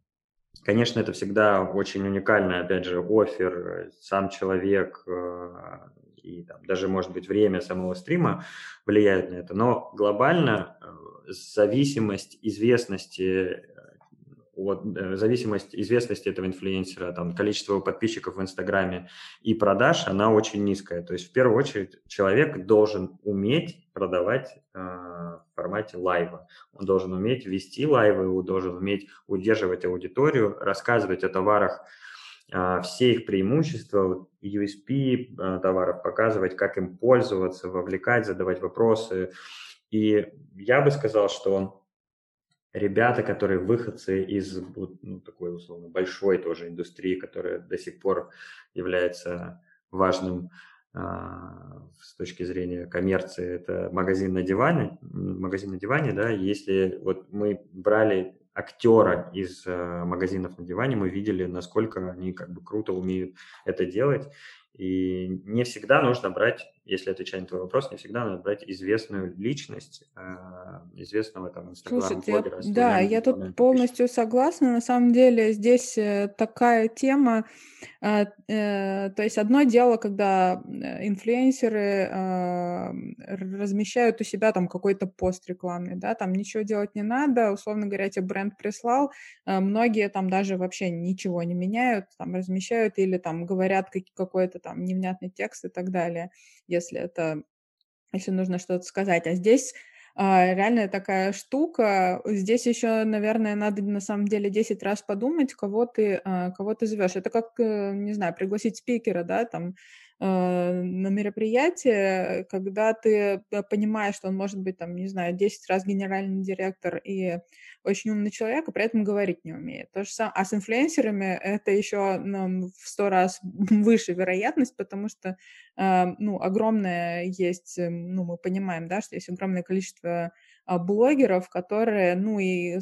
Конечно, это всегда очень уникально, опять же, офер, э, сам человек и там, даже, может быть, время самого стрима влияет на это. Но глобально зависимость известности вот, э, зависимость известности этого инфлюенсера, там, количество его подписчиков в Инстаграме и продаж, она очень низкая. То есть в первую очередь человек должен уметь продавать э, в формате лайва. Он должен уметь вести лайвы, он должен уметь удерживать аудиторию, рассказывать о товарах, э, все их преимущества, USP э, товаров, показывать, как им пользоваться, вовлекать, задавать вопросы. И я бы сказал, что ребята, которые выходцы из ну, такой условно большой тоже индустрии, которая до сих пор является важным а, с точки зрения коммерции, это магазин на диване, магазин на диване, да, если вот мы брали актера из э, магазинов на диване, мы видели, насколько они как бы круто умеют это делать, и не всегда нужно брать, если отвечать на твой вопрос, не всегда нужно брать известную личность, а, известного там инстаграм-блогера. да, я тут полностью согласна. На самом деле здесь э, такая тема, а, э, то есть одно дело, когда э, инфлюенсеры а, размещают у себя там какой-то пост рекламный, да, там ничего делать не надо, условно говоря, тебе бренд прислал, многие там даже вообще ничего не меняют, там размещают или там говорят там невнятный текст и так далее, если это, если нужно что-то сказать. А здесь а, реальная такая штука. Здесь еще, наверное, надо на самом деле 10 раз подумать, кого ты, а, кого ты зовешь. Это как, э, не знаю, пригласить спикера, да, там, на мероприятие, когда ты э, понимаешь, что он может быть, там, не знаю, 10 раз генеральный директор и очень умный человек, а при этом говорить не умеет. То же самое. А с инфлюенсерами это еще ну, в сто раз выше вероятность, потому что, э, ну, огромное есть, ну, мы понимаем, да, что есть огромное количество а, блогеров, которые, ну, и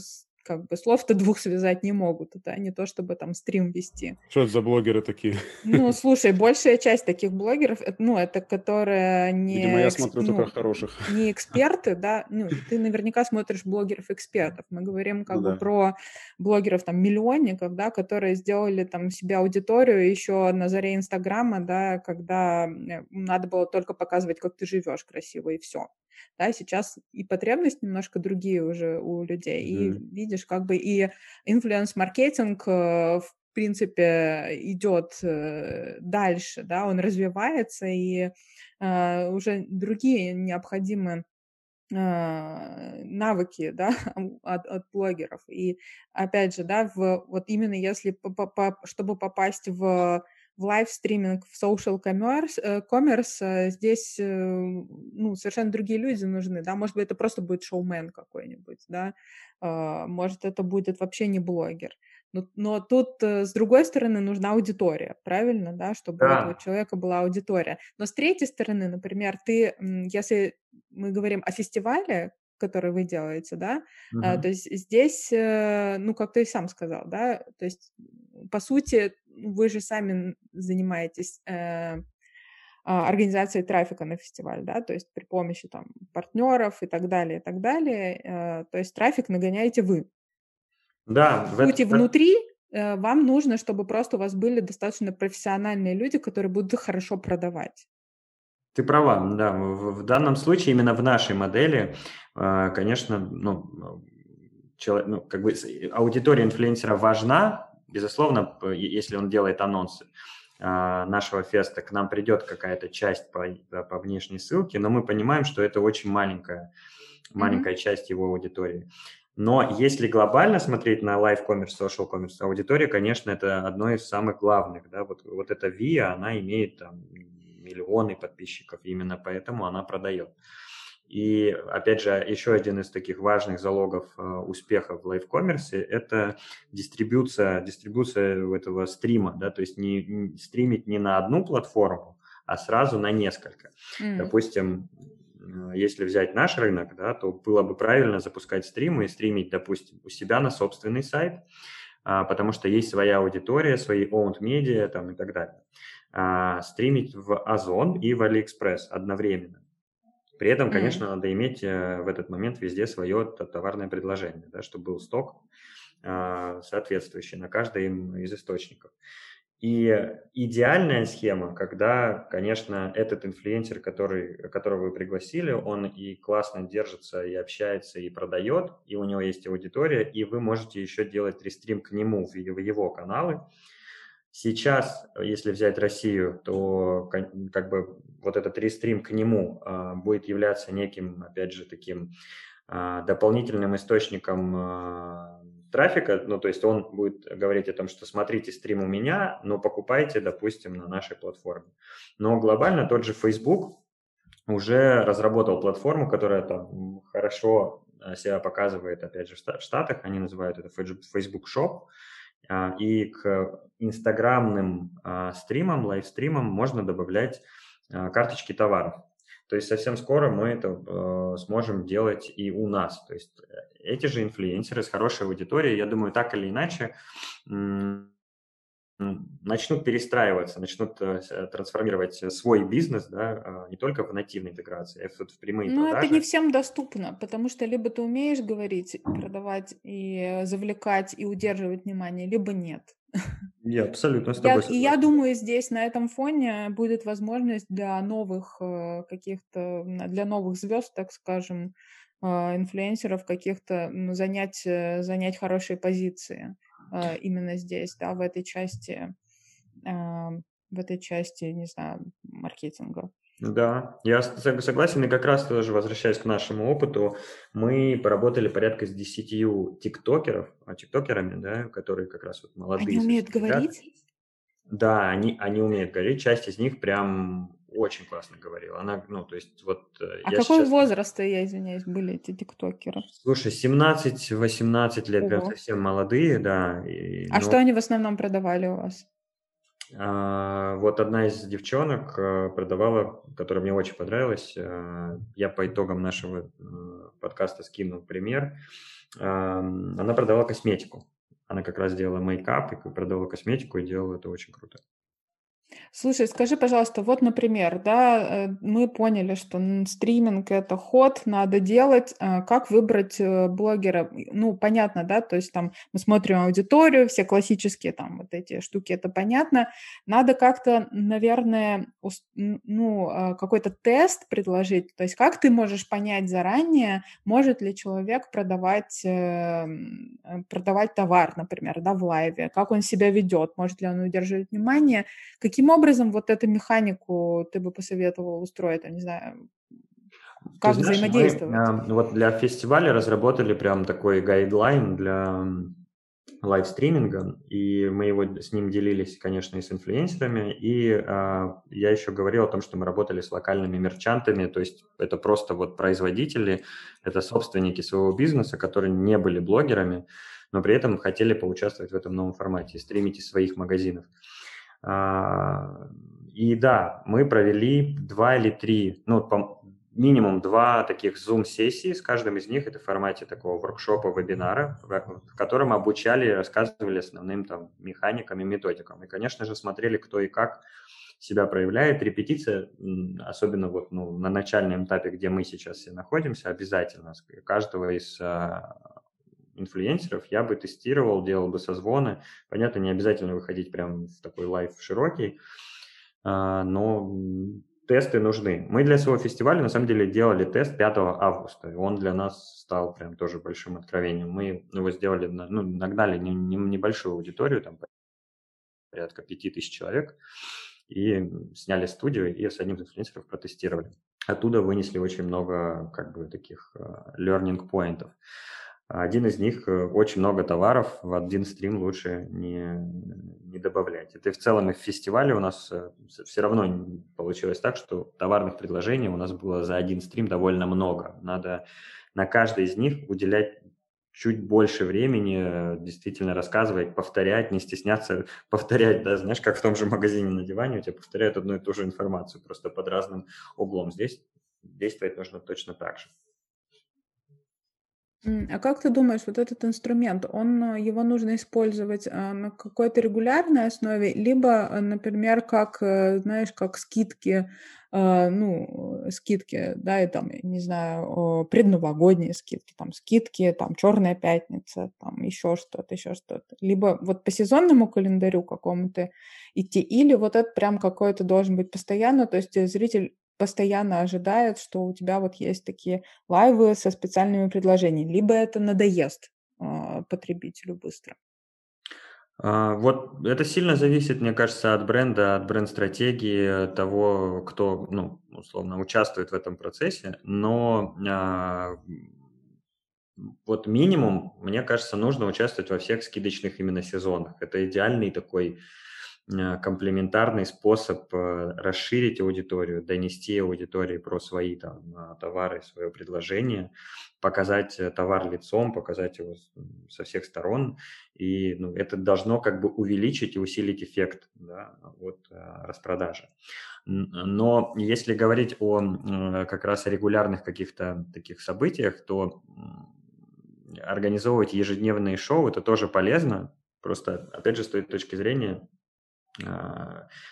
как бы слов-то двух связать не могут. Это не то, чтобы там стрим вести. Что это за блогеры такие? Ну, слушай, большая часть таких блогеров, ну, это которые не... Видимо, я смотрю ну, только хороших. Не эксперты, да, ну, ты наверняка смотришь блогеров-экспертов. Мы говорим как ну, бы да. про блогеров, там, миллионников, да, которые сделали там себе аудиторию еще на заре Инстаграма, да, когда э, надо было только показывать, как ты живешь красиво, и все. Да, сейчас и потребности немножко другие уже у людей, mm-hmm. и видишь, как бы и инфлюенс-маркетинг в принципе идет дальше, да, он развивается, и uh, уже другие необходимые uh, навыки, да, от, от блогеров. И опять же, да, в, вот именно если, по, по, чтобы попасть в в лайвстриминг, в social commerce, commerce здесь ну, совершенно другие люди нужны, да, может быть, это просто будет шоумен какой-нибудь, да, может, это будет вообще не блогер. Но, но тут, с другой стороны, нужна аудитория, правильно, да, чтобы да. у этого человека была аудитория. Но с третьей стороны, например, ты, если мы говорим о фестивале, который вы делаете, да, uh-huh. то есть здесь, ну, как ты сам сказал, да, то есть, по сути, вы же сами занимаетесь э, организацией трафика на фестиваль, да, то есть при помощи там партнеров и так далее, и так далее, э, то есть трафик нагоняете вы. Да. В сути, внутри э, вам нужно, чтобы просто у вас были достаточно профессиональные люди, которые будут хорошо продавать. Ты права, да. В, в данном случае, именно в нашей модели, э, конечно, ну, человек, ну, как бы аудитория инфлюенсера важна, безусловно, если он делает анонсы нашего феста, к нам придет какая-то часть по, по внешней ссылке, но мы понимаем, что это очень маленькая, маленькая mm-hmm. часть его аудитории. Но если глобально смотреть на live commerce, social commerce, аудитория, конечно, это одно из самых главных. Да? Вот, вот эта VIA, она имеет там, миллионы подписчиков, именно поэтому она продает. И, опять же, еще один из таких важных залогов э, успеха в лайв-коммерсе – это дистрибуция, дистрибуция этого стрима, да, то есть не, не стримить не на одну платформу, а сразу на несколько. Mm. Допустим, э, если взять наш рынок, да, то было бы правильно запускать стримы и стримить, допустим, у себя на собственный сайт, а, потому что есть своя аудитория, свои owned media там, и так далее. А, стримить в Озон и в AliExpress одновременно. При этом, конечно, mm. надо иметь э, в этот момент везде свое товарное предложение, да, чтобы был сток а, соответствующий на каждый из источников. И идеальная схема, когда, конечно, этот инфлюенсер, который, которого вы пригласили, он и классно держится, и общается, и продает, и у него есть аудитория, и вы можете еще делать рестрим к нему в его каналы. Сейчас, если взять Россию, то как бы вот этот рестрим к нему а, будет являться неким, опять же, таким а, дополнительным источником а, трафика, ну, то есть он будет говорить о том, что смотрите стрим у меня, но покупайте, допустим, на нашей платформе. Но глобально тот же Facebook уже разработал платформу, которая там хорошо э, себя показывает, опять же, в Штатах, они называют это Facebook Shop, и к инстаграмным а, стримам, лайвстримам можно добавлять а, карточки товаров. То есть совсем скоро мы это сможем делать и у нас. То есть э, эти же инфлюенсеры с хорошей аудиторией, я думаю, так или иначе начнут перестраиваться, начнут э, трансформировать свой бизнес, да, а, не только в нативной интеграции, а в прямые Но продажи. это не всем доступно, потому что либо ты умеешь говорить, продавать и завлекать и удерживать внимание, либо нет. Я абсолютно с тобой я. И я думаю, здесь на этом фоне будет возможность для новых э, каких-то, для новых звезд, так скажем, э, инфлюенсеров каких-то занять, занять хорошие позиции. Э, именно здесь, да, в этой части, в этой части, не знаю, маркетинга. Да, я согласен, и как раз тоже возвращаясь к нашему опыту, мы поработали порядка с десятью тиктокеров, а тиктокерами, да, которые как раз вот молодые. Они умеют говорить? Да, они, они умеют говорить, часть из них прям очень классно говорила. Она, ну, то есть вот... Э, а какого сейчас... возраста, я извиняюсь, были эти тиктокеры? Слушай, 17-18 лет, Ого. прям совсем молодые, да. И, а ну... что они в основном продавали у вас? А, вот одна из девчонок э, продавала, которая мне очень понравилась. Э, я по итогам нашего подкаста скинул пример. Она продавала косметику. Она как раз делала мейкап и продавала косметику и делала это очень круто. Слушай, скажи, пожалуйста, вот, например, да, э, мы поняли, что стриминг это ход, надо делать. А как выбрать э, блогера? Ну, понятно, да, то есть там мы смотрим аудиторию, все классические там вот эти штуки, это понятно. Надо как-то, наверное, ну, а, какой-то тест предложить. То есть как ты можешь понять заранее, может ли человек продавать, э, продавать товар, например, да, в лайве, как он себя ведет, может ли он удерживать внимание, каким образом вот эту механику ты бы посоветовал устроить, я не знаю, как ты знаешь, взаимодействовать? Мы, э, вот для фестиваля разработали прям такой guideline для livestreaming'а, и мы его с ним делились, конечно, и с инфлюенсерами, и э, я еще говорил о том, что мы работали с локальными мерчантами, то есть это просто вот производители, это собственники своего бизнеса, которые не были блогерами, но при этом хотели поучаствовать в этом новом формате, стримить из своих магазинов. И да, мы провели два или три, ну, по, минимум два таких Zoom-сессии, с каждым из них это в формате такого воркшопа, вебинара, в котором обучали и рассказывали основным там механикам и методикам. И, конечно же, смотрели, кто и как себя проявляет. Репетиция, особенно вот ну, на начальном этапе, где мы сейчас все находимся, обязательно. Каждого из а, инфлюенсеров я бы тестировал, делал бы созвоны. Понятно, не обязательно выходить прям в такой live широкий, а, но тесты нужны. Мы для своего фестиваля на самом деле делали тест 5 августа, и он для нас стал прям тоже большим откровением. Мы его сделали, ну, нагнали небольшую аудиторию, там порядка 5000 человек, и сняли студию, и с одним из инфлюенсеров протестировали. Оттуда вынесли очень много как бы таких uh, learning point'ов. Один из них э, очень много товаров в один стрим лучше не, не добавлять. Это и в целом и в фестивале у нас э, все равно получилось так, что товарных предложений у нас было за один стрим довольно много. Надо на каждый из них уделять чуть больше времени, э, действительно рассказывать, повторять, не стесняться повторять, да, знаешь, как в том же магазине на диване у тебя повторяют одну и ту же информацию, просто под разным углом. Здесь действовать нужно точно так же. А как ты думаешь, вот этот инструмент, он, э, его нужно использовать а, на какой-то регулярной основе, либо, э, например, как, э, знаешь, как скидки, ну, скидки, да, и там, не знаю, предновогодние скидки, там, скидки, там, Черная пятница, там, еще что-то, еще что-то. Либо вот по сезонному календарю какому-то идти, или вот это прям какой-то должен быть постоянно, то есть зритель постоянно ожидает, что у тебя вот есть такие лайвы со специальными предложениями, либо это надоест э, потребителю быстро. А, вот это сильно зависит, мне кажется, от бренда, от бренд-стратегии того, кто, ну, условно, участвует в этом процессе. Но а, вот минимум, мне кажется, нужно участвовать во всех скидочных именно сезонах. Это идеальный такой комплементарный способ э, расширить аудиторию, донести аудитории про свои там, а, товары, свое предложение, показать э, товар лицом, показать его со всех сторон. И ну, это должно как бы увеличить и усилить эффект да, от распродажи. Но если говорить о как раз регулярных каких-то таких событиях, то организовывать ежедневные шоу – это тоже полезно. Просто, опять же, с той точки зрения,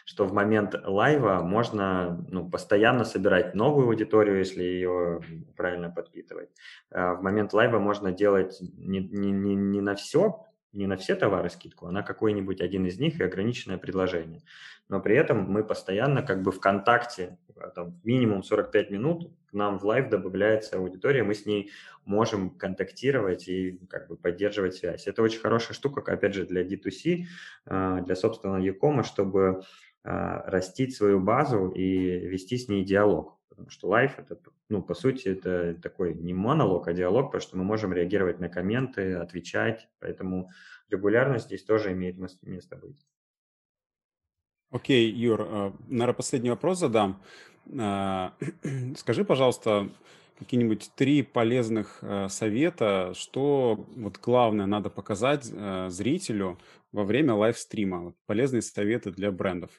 что в момент лайва можно ну, постоянно собирать новую аудиторию, если ее правильно подпитывать. А в момент live'а можно делать не, не, не, на все, не на все товары скидку, а на какой-нибудь один из них и ограниченное предложение. Но при этом мы постоянно как бы в контакте, а, там, минимум 45 минут к нам в live добавляется аудитория, мы с ней можем контактировать и как бы поддерживать связь. Это очень хорошая штука, опять же, для D2C, а, для собственного e-com'а, чтобы а, растить свою базу и вести с ней диалог. Потому что live это, ну, по сути, это такой не монолог, а диалог, потому что мы можем реагировать на комменты, отвечать, поэтому регулярность здесь тоже имеет место быть. Окей, Юр, э, наверное, последний вопрос задам. Э, скажи, пожалуйста, какие-нибудь три полезных э, совета, что вот главное надо показать зрителю во время лайвстрима? Полезные советы для брендов.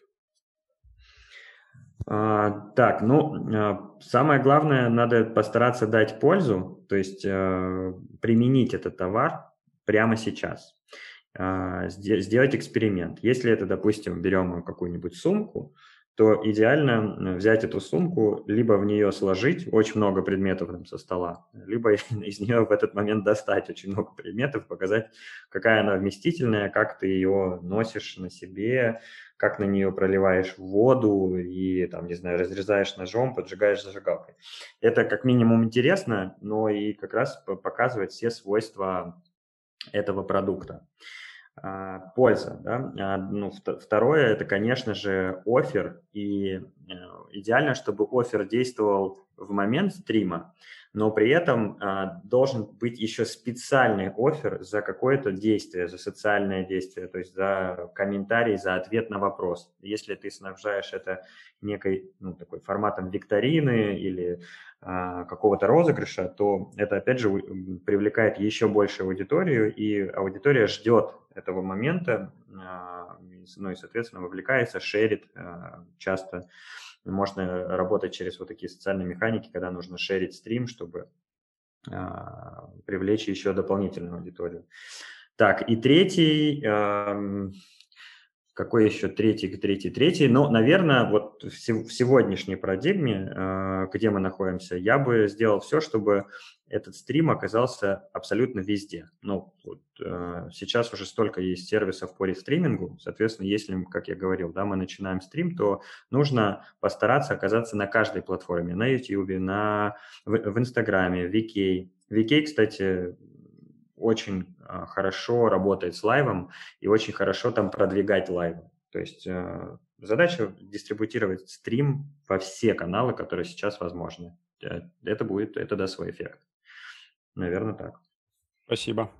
А, так, ну, самое главное, надо постараться дать пользу, то есть применить этот товар прямо сейчас. А, сделать эксперимент. Если это, допустим, берем какую-нибудь сумку, то идеально взять эту сумку, либо в нее сложить очень много предметов там, со стола, либо из нее в этот момент достать очень много предметов, показать, какая она вместительная, как ты ее носишь на себе, как на нее проливаешь воду и, там, не знаю, разрезаешь ножом, поджигаешь зажигалкой. Это как минимум интересно, но и как раз показывает все свойства этого продукта. А, польза. Да? А, ну, второе – это, конечно же, офер. И э, идеально, чтобы офер действовал в момент стрима, но при этом а, должен быть еще специальный офер за какое-то действие, за социальное действие, то есть за комментарий, за ответ на вопрос. Если ты снабжаешь это некой, ну, такой форматом викторины или а, какого-то розыгрыша, то это, опять же, привлекает еще больше аудиторию, и аудитория ждет этого момента, а, ну и, соответственно, вовлекается, шерит а, часто можно работать через вот такие социальные механики, когда нужно шерить стрим, чтобы а, привлечь еще дополнительную аудиторию. Так, и третий, э, какой еще третий, третий, третий? Ну, наверное, вот в, в сегодняшней парадигме, э, где мы находимся, я бы сделал все, чтобы этот стрим оказался абсолютно везде. Ну, вот, э, сейчас уже столько есть сервисов по рестримингу, соответственно, если, как я говорил, да, мы начинаем стрим, то нужно постараться оказаться на каждой платформе, на YouTube, на, в, в Инстаграме, в VK. VK, кстати, очень э, хорошо работает с live'ом и очень хорошо там продвигать live. То есть э, задача дистрибутировать стрим во все каналы, которые сейчас возможны. Э, это будет, это даст свой эффект. Наверное, так. Спасибо.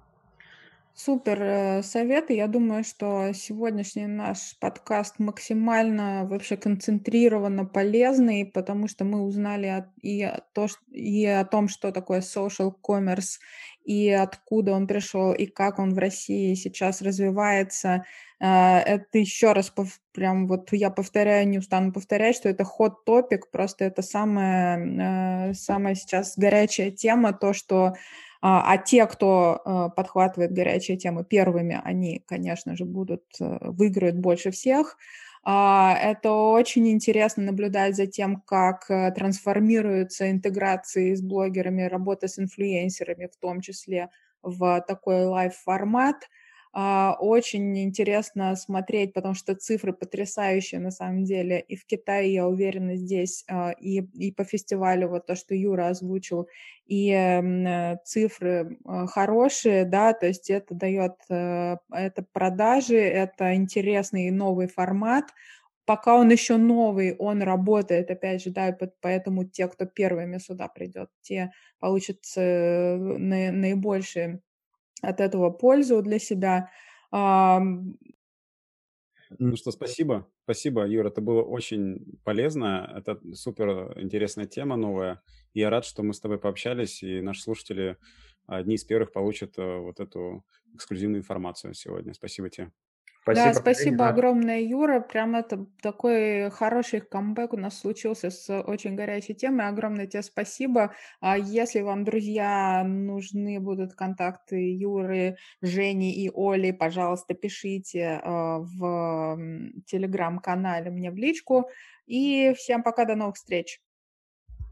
Супер э, советы. Я думаю, что сегодняшний наш подкаст максимально вообще концентрированно полезный, потому что мы узнали и, то, и о том, что такое social commerce, и откуда он пришел, и как он в России сейчас развивается. Э, это еще раз прям вот я повторяю, не устану повторять, что это ход топик, просто это самая, э, самая сейчас горячая тема, то, что а, а те, кто э, подхватывает горячие темы первыми, они, конечно же, будут, э, выиграют больше всех. А, это очень интересно наблюдать за тем, как э, трансформируются интеграции с блогерами, работа с инфлюенсерами, в том числе в такой live-формат – очень интересно смотреть, потому что цифры потрясающие на самом деле. И в Китае, я уверена, здесь а, и, и по фестивалю, вот то, что Юра озвучил, и э, цифры а, хорошие, да, то есть это дает, э, это продажи, это интересный новый формат, пока он еще новый, он работает, опять же, да, поэтому те, кто первыми сюда придет, те получат э, наибольшие от этого пользу для себя. Ну что, спасибо. Спасибо, Юра, это было очень полезно. Это супер интересная тема новая. я рад, что мы с тобой пообщались, и наши слушатели одни из первых получат э, вот эту эксклюзивную информацию сегодня. Спасибо тебе. Спасибо. Да, спасибо огромное, Юра. Прям это такой хороший камбэк у нас случился с очень горячей темой. Огромное тебе спасибо. А если вам, друзья, нужны будут контакты Юры, Жени и Оли, пожалуйста, пишите а, в телеграм-канале мне в личку. И всем пока, до новых встреч.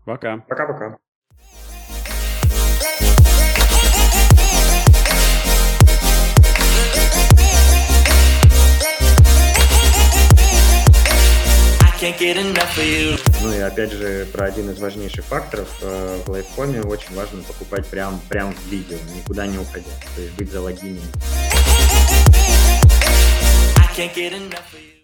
Пока. Пока-пока. Ну и опять же, про один из важнейших факторов э, в лайфкоме очень важно покупать прям, прям в видео, никуда не уходя, то есть быть залогинен. I can't get enough of you.